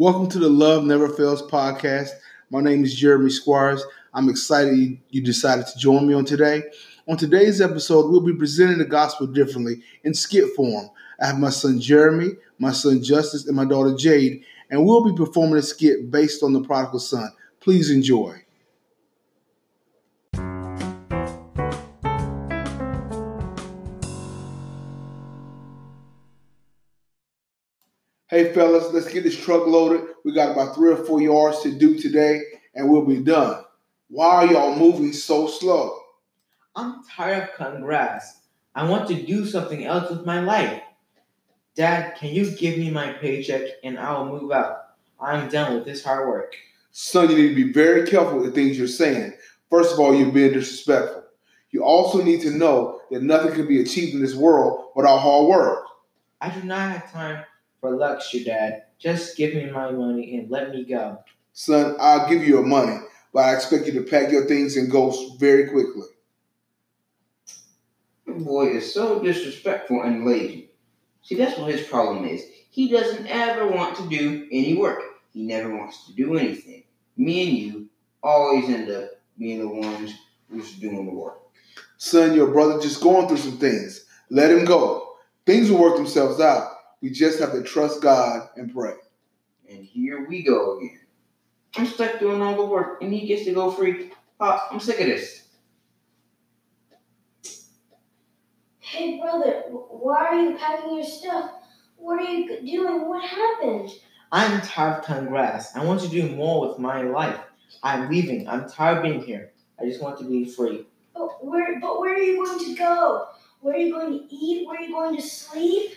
Welcome to the Love Never Fails podcast. My name is Jeremy Squires. I'm excited you decided to join me on today. On today's episode, we'll be presenting the gospel differently in skit form. I have my son Jeremy, my son Justice, and my daughter Jade, and we'll be performing a skit based on the prodigal son. Please enjoy. Hey, fellas, let's get this truck loaded. We got about three or four yards to do today, and we'll be done. Why are y'all moving so slow? I'm tired of cutting grass. I want to do something else with my life. Dad, can you give me my paycheck and I will move out? I'm done with this hard work. Son, you need to be very careful with the things you're saying. First of all, you're being disrespectful. You also need to know that nothing can be achieved in this world without hard work. I do not have time for lux, your Dad. Just give me my money and let me go. Son, I'll give you your money, but I expect you to pack your things and go very quickly. Your boy is so disrespectful and lazy. See, that's what his problem is. He doesn't ever want to do any work. He never wants to do anything. Me and you always end up being the ones who's doing the work. Son, your brother just going through some things. Let him go. Things will work themselves out. We just have to trust God and pray. And here we go again. I'm stuck doing all the work, and he gets to go free. Uh, I'm sick of this. Hey, brother, why are you packing your stuff? What are you doing? What happened? I'm tired of cutting grass. I want to do more with my life. I'm leaving. I'm tired of being here. I just want to be free. But where? But where are you going to go? Where are you going to eat? Where are you going to sleep?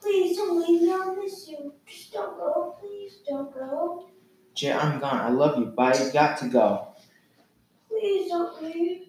Please don't leave me. I'll miss you. Just don't go. Please don't go. Jay, I'm gone. I love you, but I got to go. Please don't leave.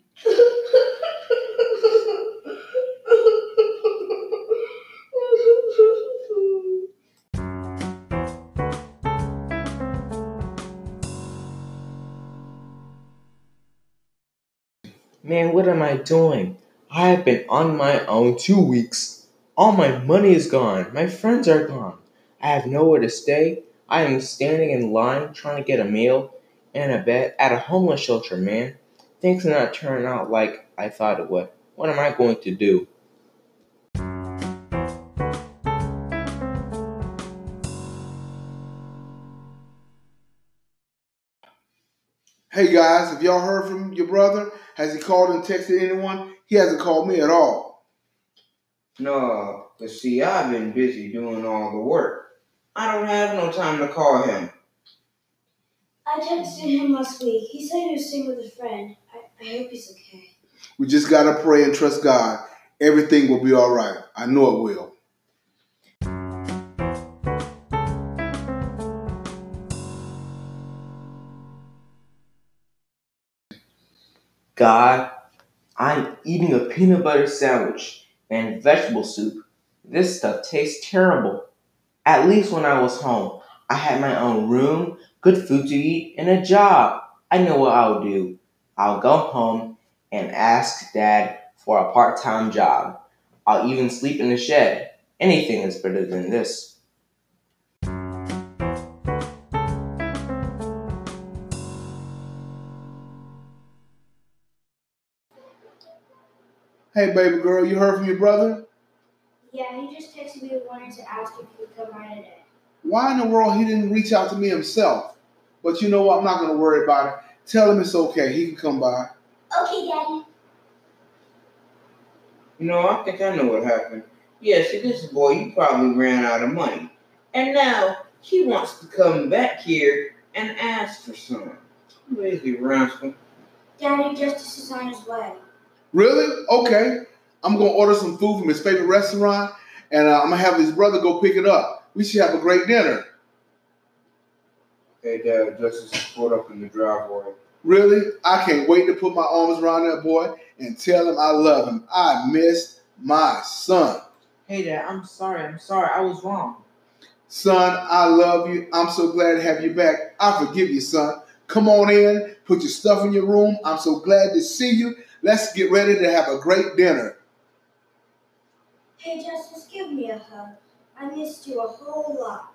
Man, what am I doing? I have been on my own two weeks. All my money is gone. My friends are gone. I have nowhere to stay. I am standing in line trying to get a meal and a bed at a homeless shelter, man. Things are not turning out like I thought it would. What am I going to do? Hey guys, have y'all heard from your brother? Has he called and texted anyone? He hasn't called me at all. No, but see, I've been busy doing all the work. I don't have no time to call him. I texted him last week. He said he was staying with a friend. I, I hope he's okay. We just gotta pray and trust God. Everything will be all right. I know it will. God, I'm eating a peanut butter sandwich and vegetable soup. This stuff tastes terrible. At least when I was home, I had my own room, good food to eat, and a job. I know what I'll do. I'll go home and ask Dad for a part time job. I'll even sleep in the shed. Anything is better than this. Hey baby girl, you heard from your brother? Yeah, he just texted me wanting to ask if he could come by today. Why in the world he didn't reach out to me himself? But you know what? I'm not gonna worry about it. Tell him it's okay. He can come by. Okay, Daddy. You know, I think I know what happened. Yeah, see, this boy, he probably ran out of money. And now he wants to come back here and ask for some. Lazy rascal. Daddy Justice is on his way. Really? Okay. I'm gonna order some food from his favorite restaurant, and uh, I'm gonna have his brother go pick it up. We should have a great dinner. Hey, Dad, Justice is pulled up in the driveway. Really? I can't wait to put my arms around that boy and tell him I love him. I missed my son. Hey, Dad, I'm sorry. I'm sorry. I was wrong. Son, I love you. I'm so glad to have you back. I forgive you, son. Come on in, put your stuff in your room. I'm so glad to see you. Let's get ready to have a great dinner. Hey, Justice, give me a hug. I missed you a whole lot.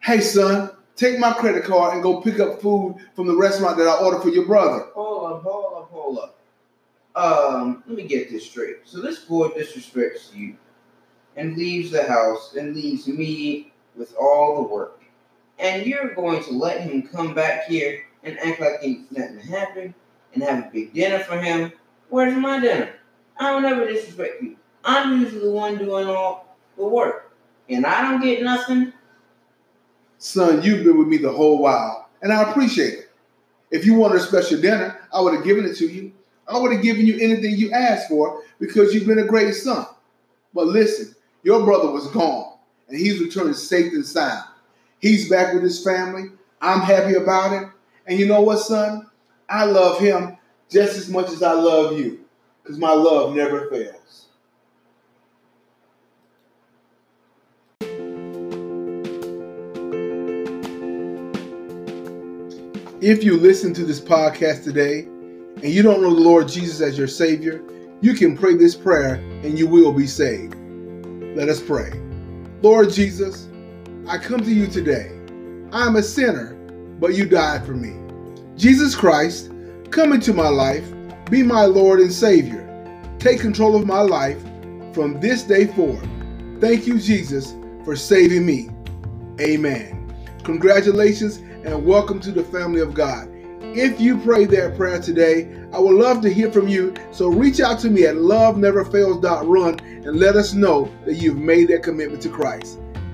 Hey, son, take my credit card and go pick up food from the restaurant that I ordered for your brother. Hold up, hold up, hold up. Um, let me get this straight. So this boy disrespects you and leaves the house and leaves me with all the work. And you're going to let him come back here and act like nothing happened and have a big dinner for him. Where's my dinner? I don't ever disrespect you. I'm usually the one doing all the work. And I don't get nothing. Son, you've been with me the whole while, and I appreciate it. If you wanted a special dinner, I would have given it to you. I would have given you anything you asked for because you've been a great son. But listen, your brother was gone, and he's returned safe and sound. He's back with his family. I'm happy about it. And you know what, son? I love him just as much as I love you because my love never fails. If you listen to this podcast today and you don't know the Lord Jesus as your Savior, you can pray this prayer and you will be saved. Let us pray. Lord Jesus, I come to you today. I am a sinner, but you died for me. Jesus Christ, come into my life, be my Lord and Savior. Take control of my life from this day forward. Thank you, Jesus, for saving me. Amen. Congratulations and welcome to the family of God. If you prayed that prayer today, I would love to hear from you. So reach out to me at loveneverfails.run and let us know that you've made that commitment to Christ.